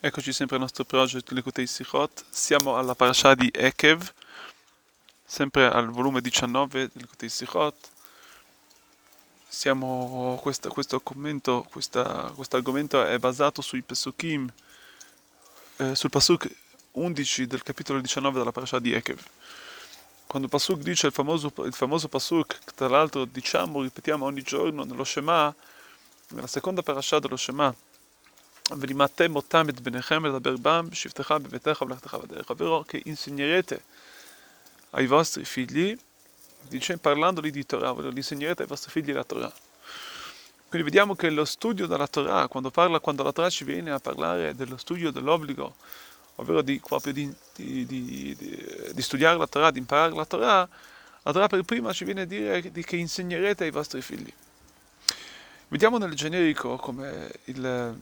Eccoci sempre al nostro progetto Lekutei Sichot. Siamo alla parasha di Ekev, sempre al volume 19 di Lekutei Sichot. Siamo, questo, questo commento, questo argomento è basato sui Pesukim, eh, sul Pasuk 11 del capitolo 19 della parasha di Ekev. Quando Pasuk dice il famoso, il famoso Pasuk, che tra l'altro diciamo, ripetiamo ogni giorno nello Shema, nella seconda parasha dello Shema, ולימדתם אותם את בניכם לדבר בם בשבתך בביתך ובלכתך בדרך, ovvero che insegnerete ai vostri figli, dice, parlandoli di Torah, ovvero li insegnerete ai vostri figli la Torah. Quindi vediamo che lo studio della Torah, quando, parla, quando la Torah ci viene a parlare dello studio dell'obbligo, ovvero di, proprio di, di, di, studiare la Torah, di imparare la Torah, la Torah per prima ci viene a dire che insegnerete ai vostri figli. Vediamo nel generico come il,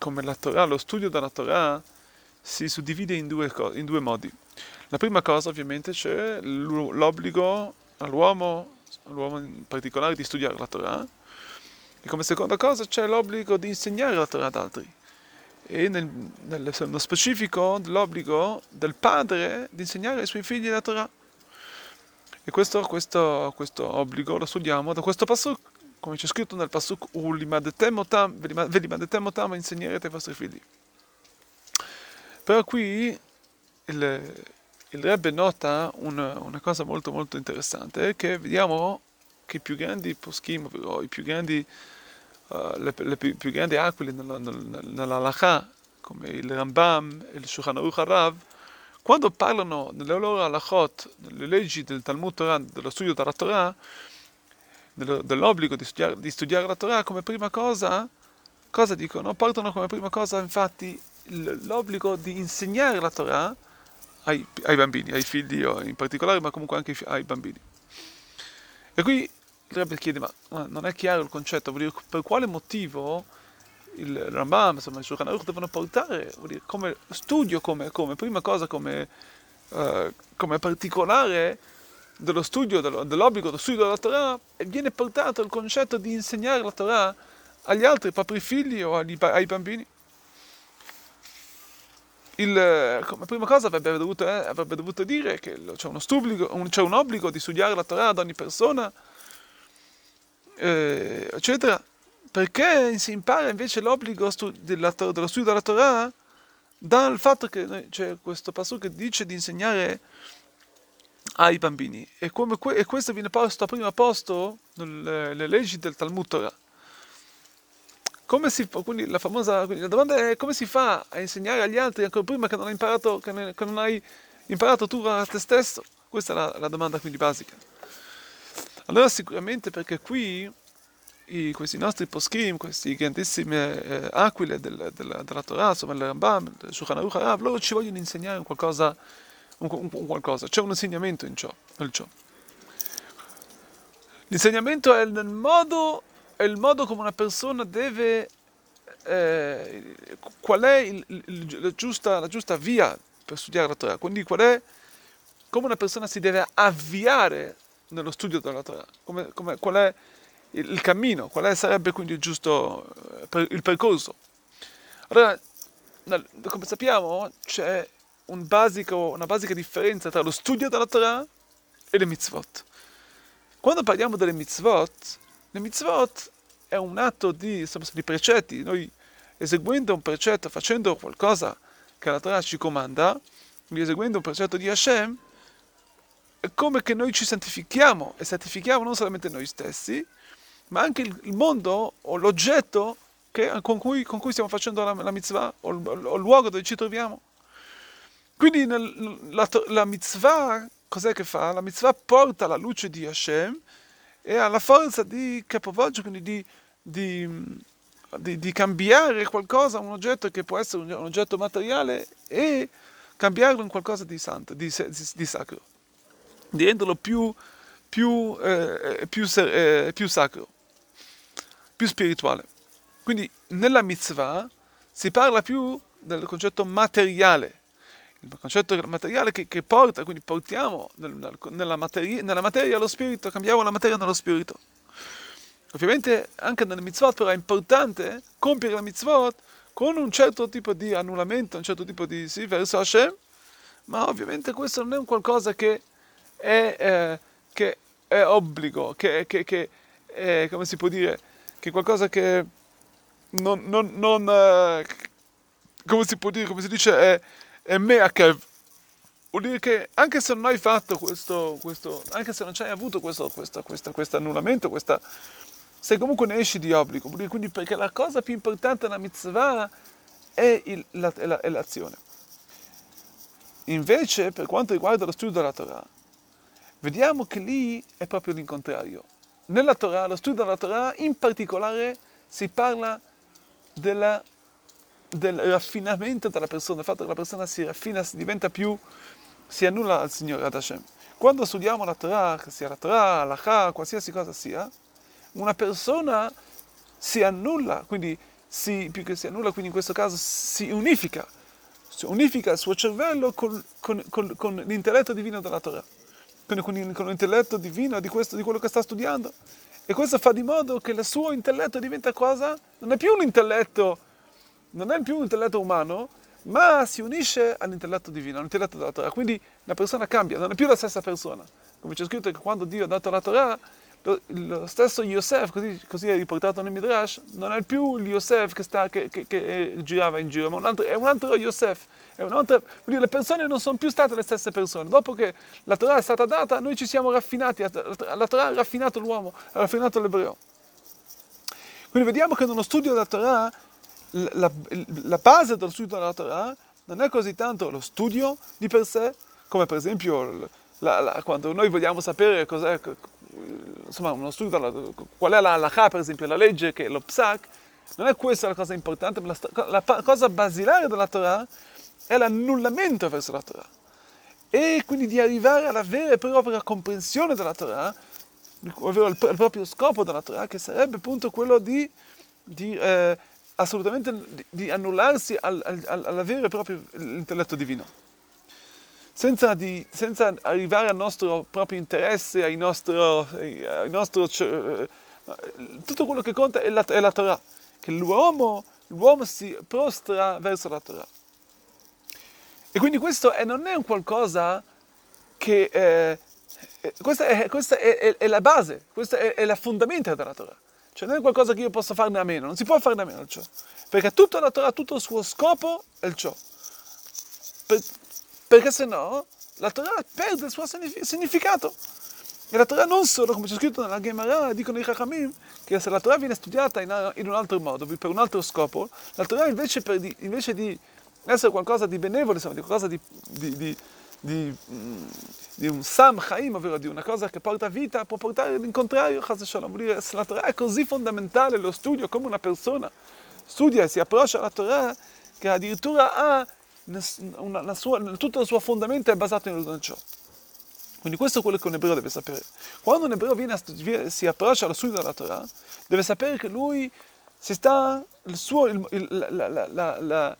come la Torah, lo studio della Torah si suddivide in due, in due modi. La prima cosa ovviamente c'è l'obbligo all'uomo, all'uomo in particolare di studiare la Torah e come seconda cosa c'è l'obbligo di insegnare la Torah ad altri e nel, nello specifico l'obbligo del padre di insegnare ai suoi figli la Torah. E questo, questo, questo obbligo lo studiamo da questo passo come c'è scritto nel Pasuk, velimadetem otam, insegnerete ai vostri figli. Però qui il, il Rebbe nota una, una, cosa molto molto interessante, che vediamo che i più grandi poskim, ovvero i più grandi, uh, le, le più, più, grandi aquile nella, nella, nell'Alacha, come il Rambam e il Shulchan Aruch Harav, quando parlano nelle loro halachot, nelle leggi del Talmud Torah, dello studio della Torah, dell'obbligo di studiare, di studiare, la Torah come prima cosa, cosa dicono? Portano come prima cosa infatti l'obbligo di insegnare la Torah ai, ai bambini, ai figli in particolare, ma comunque anche ai bambini. E qui il Rebbe chiede, ma, ma non è chiaro il concetto, vuol dire, per quale motivo il Rambam, insomma, il Shulchan Aruch devono portare, vuol dire, come studio, come, come prima cosa, come, uh, come particolare, dello studio, dell'obbligo dello studio della Torah, viene portato il concetto di insegnare la Torah agli altri, ai propri figli o agli, ai bambini. Il, come prima cosa avrebbe dovuto, eh, avrebbe dovuto dire che c'è, un, c'è, un obbligo di studiare la Torah ad ogni persona, eh, eccetera. Perché si impara invece l'obbligo stu- della, dello studio della Torah dal fatto che c'è questo passo che dice di insegnare ai bambini. E, que- e questo viene posto a primo posto nelle leggi del Talmud Torah. Come si quindi la famosa, quindi la domanda è come si fa a insegnare agli altri ancora prima che non hai imparato, che ne, che non hai imparato tu a te stesso? Questa è la, la domanda quindi basica. Allora sicuramente perché qui i, questi nostri poskim, queste grandissime eh, aquile del, del, della Torah, insomma il Rambam, il Shulchan Aruch loro ci vogliono insegnare qualcosa un, un, qualcosa, c'è un insegnamento in ciò, in ciò. L'insegnamento è il, modo, è il modo come una persona deve, eh, qual è il, il, la, giusta, la, giusta, via per studiare la Torah, quindi qual è, come una persona si deve avviare nello studio della Torah, come, come, qual è il, cammino, qual è, sarebbe quindi il giusto eh, il percorso. Allora, come sappiamo, c'è un basico, una basica differenza tra lo studio della Torah e le mitzvot. Quando parliamo delle mitzvot, le mitzvot è un atto di, insomma, di precetti, noi eseguendo un precetto, facendo qualcosa che la Torah ci comanda, eseguendo un precetto di Hashem, è come che noi ci santifichiamo e santifichiamo non solamente noi stessi, ma anche il mondo o l'oggetto che, con, cui, con, cui, stiamo facendo la, la mitzvah o il, o il luogo dove ci troviamo. Quindi nel, la, la, mitzvah, cos'è che fa? La mitzvah porta la luce di Hashem e ha la forza di capovolgere, quindi di, di, di, di, cambiare qualcosa, un oggetto che può essere un, un, oggetto materiale e cambiarlo in qualcosa di santo, di, di sacro, di renderlo più, più, eh, più, eh, più sacro, più spirituale. Quindi nella mitzvah si parla più del concetto materiale, il concetto materiale che, che porta, quindi portiamo nel, nella, materia, nella materia lo spirito, cambiamo la materia nello spirito. Ovviamente anche nelle mitzvot però è importante compiere la mitzvot con un certo tipo di annullamento, un certo tipo di sì, verso Hashem, ma ovviamente questo non è un qualcosa che è, eh, che è obbligo, che, che, che è, come si può dire, che è qualcosa che non, non, non eh, come si può dire, come si dice, è, è mea che vuol dire che anche se non hai fatto questo, questo anche se non hai avuto questo, questo, questo, questo annullamento, questa, se comunque ne esci di obbligo, quindi perché la cosa più importante della mitzvah è, il, la, è, la, è l'azione. Invece, per quanto riguarda lo studio della Torah, vediamo che lì è proprio l'incontrario. Nella Torah, lo studio della Torah, in particolare, si parla della, del raffinamento della persona, il fatto che la persona si raffina, si diventa più, si annulla al Signore, ad Hashem. Quando studiamo la Torah, che sia la Torah, l'Achà, qualsiasi cosa sia, una persona si annulla, quindi si, più che si annulla, quindi in questo caso si unifica, si unifica il suo cervello con, con, con, con l'intelletto divino della Torah, con, l'intelletto divino di, questo, di quello che sta studiando. E questo fa di modo che il suo intelletto diventa cosa? Non è più un intelletto, non è più un intelletto umano, ma si unisce all'intelletto divino, all'intelletto della Torah. Quindi la persona cambia, non è più la stessa persona. Come c'è scritto che quando Dio ha dato la Torah, lo stesso Yosef, così, così, è riportato nel Midrash, non è più il Yosef che, sta, che, che, che girava in giro, ma un altro, è un altro Yosef. È un altro, le persone non sono più state le stesse persone. Dopo che la Torah è stata data, noi ci siamo raffinati, la Torah ha raffinato l'uomo, ha raffinato l'ebreo. Quindi vediamo che nello studio della Torah, la, la, base dello studio della Torah non è così tanto lo studio di per sé, come per esempio la, la, quando noi vogliamo sapere cos'è insomma, uno studio, della, qual è la halakha, per esempio, la legge che è lo psak, non è questa la cosa importante, ma la, la cosa basilare della Torah è l'annullamento verso la Torah. E quindi di arrivare alla vera e propria comprensione della Torah, ovvero il, il proprio scopo della Torah, che sarebbe appunto quello di, di eh, assolutamente di, annullarsi al, al, alla vera e propria intelletto divino senza, di, senza arrivare al nostro proprio interesse, al nostro, al nostro cioè, tutto quello che conta è la, è la Torah, che l'uomo, l'uomo, si prostra verso la Torah. E quindi questo è, non è un qualcosa che... Eh, questa, è, questa è, è, la base, questa è, la fondamenta della Torah. Cioè non è qualcosa che io posso farne a meno, non si può farne a meno ciò. Perché tutta la Torah, tutto il suo scopo è il ciò. Per, perché se no la Torah perde il suo significato. E la Torah non solo, come c'è scritto nella Gemara, dicono i Chachamim, che se la Torah viene studiata in, un altro modo, per un altro scopo, la Torah invece, di, invece di, essere qualcosa di benevolo, insomma, di qualcosa di, di, di, di un Sam Chaim, ovvero di una cosa che porta vita, può portare l'incontrario, vuol dire se la Torah è così fondamentale, lo studio come una persona studia e si approccia alla Torah, che addirittura ha una, la sua, tutto il suo fondamento è basato in ciò. Quindi questo è quello che un ebreo deve sapere. Quando un ebreo viene si approccia allo studio della Torah, deve sapere che lui si sta, il suo, il, la, la, la,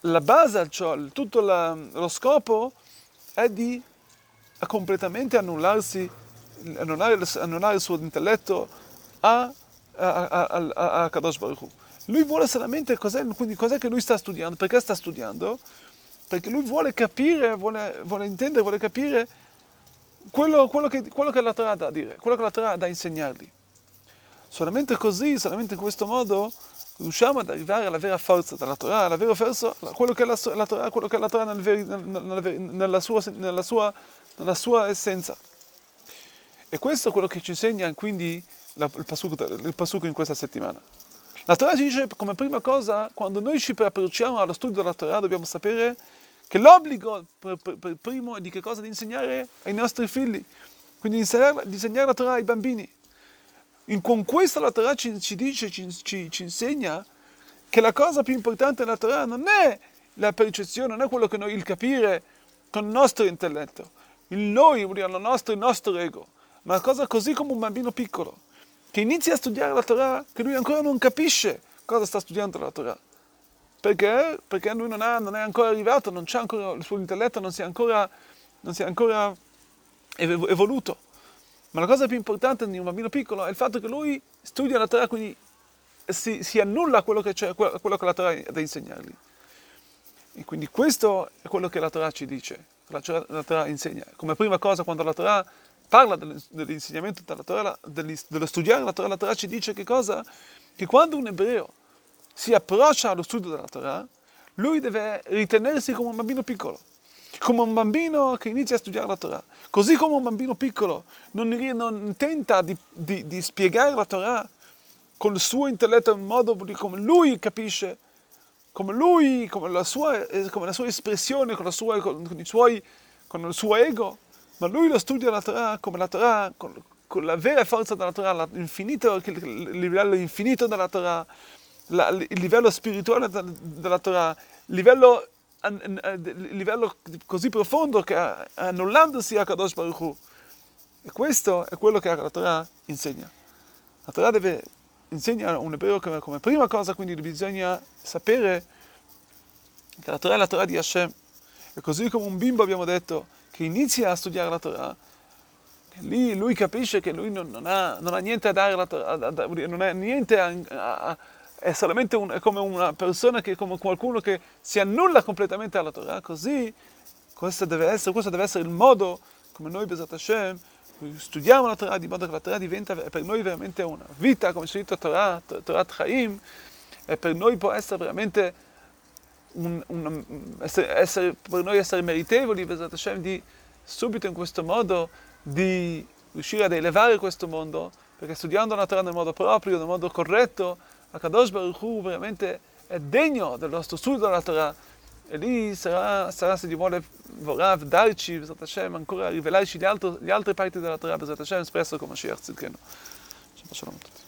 la, base, cioè tutto lo scopo è di completamente annullarsi, annullare, annullare il suo intelletto a, a, a, a, a Kadosh Baruch Hu. Lui vuole solamente cos'è, quindi cos'è che lui sta studiando, perché sta studiando? Perché lui vuole capire, vuole, vuole intendere, vuole capire quello, quello, che, quello che la Torah ha da dire, quello che la Torah ha da insegnargli. Solamente così, solamente in questo modo, riusciamo ad arrivare alla vera forza della Torah, alla vera forza, quello che è la, la Torah, quello che è la Torah nel veri, nella, nella, sua, nella, sua, nella sua essenza. E questo è quello che ci insegna quindi la, il, pasuk, il pasuk in questa settimana. La Torah ci dice come prima cosa, quando noi ci approcciamo allo studio della Torah, dobbiamo sapere che l'obbligo per, per, per primo è di che cosa? Di insegnare ai nostri figli, quindi insegnare, insegnare la Torah ai bambini. In, con questo la Torah ci, ci dice, ci, ci, ci, insegna che la cosa più importante della Torah non è la percezione, non è quello che noi, il capire con il nostro intelletto, il noi, il nostro, il nostro ego, ma la cosa così come un bambino piccolo che inizia a studiare la Torah, che lui ancora non capisce cosa sta studiando la Torah. Perché? Perché lui non, ha, non è ancora arrivato, non c'è ancora, il suo intelletto non si è ancora, non si è ancora evoluto. Ma la cosa più importante di un bambino piccolo è il fatto che lui studia la Torah, quindi si, si annulla quello che, quello che la Torah ha da insegnargli. E quindi questo è quello che la Torah ci dice, la, la Torah insegna. Come prima cosa, quando la Torah parla dell'insegnamento della Torah, dello studiare la Torah, la Torah ci dice che cosa? Che quando un ebreo si approccia allo studio della Torah, lui deve ritenersi come un bambino piccolo, come un bambino che inizia a studiare la Torah. Così come un bambino piccolo non, non tenta di, di, di, spiegare la Torah con il suo intelletto in modo come lui capisce, come lui, come la sua, come la sua espressione, con, sua, con, con, suoi, con, il suo ego, ma lui lo studia la Torah come la Torah, con, con la vera forza della Torah, l'infinito, il livello infinito della Torah, la, il livello spirituale della Torah, il livello, livello così profondo che annullandosi a Kadosh Baruch Hu. E questo è quello che la Torah insegna. La Torah deve insegna a un ebreo che come prima cosa quindi bisogna sapere che la Torah è la Torah di Hashem. E così come un bimbo abbiamo detto che inizia a studiare la Torah, lì lui capisce che lui non, non, ha, non ha, niente a dare, Torah, non ha niente a, a, è solamente un, è come una persona che come qualcuno che si annulla completamente alla Torah, così questo deve essere, questo deve essere il modo come noi, Besat Hashem, studiamo la Torah di modo che la Torah diventa per noi veramente una vita, come si dice Torah, Torah Chaim, e per noi può essere veramente un, un, essere, essere, per noi essere meritevoli, Besat Hashem, di subito in questo modo di riuscire ad elevare questo mondo, perché studiando la Torah nel modo proprio, nel modo corretto, Della Torah e lì sarà, sarà se Dio vuole, vorrà darci, Bezat Hashem, ancora rivelarci le, altre, le altre parti della Torah, Bezat Hashem, espresso come Mashiach Tzidkenu. Shabbat Shalom a tutti.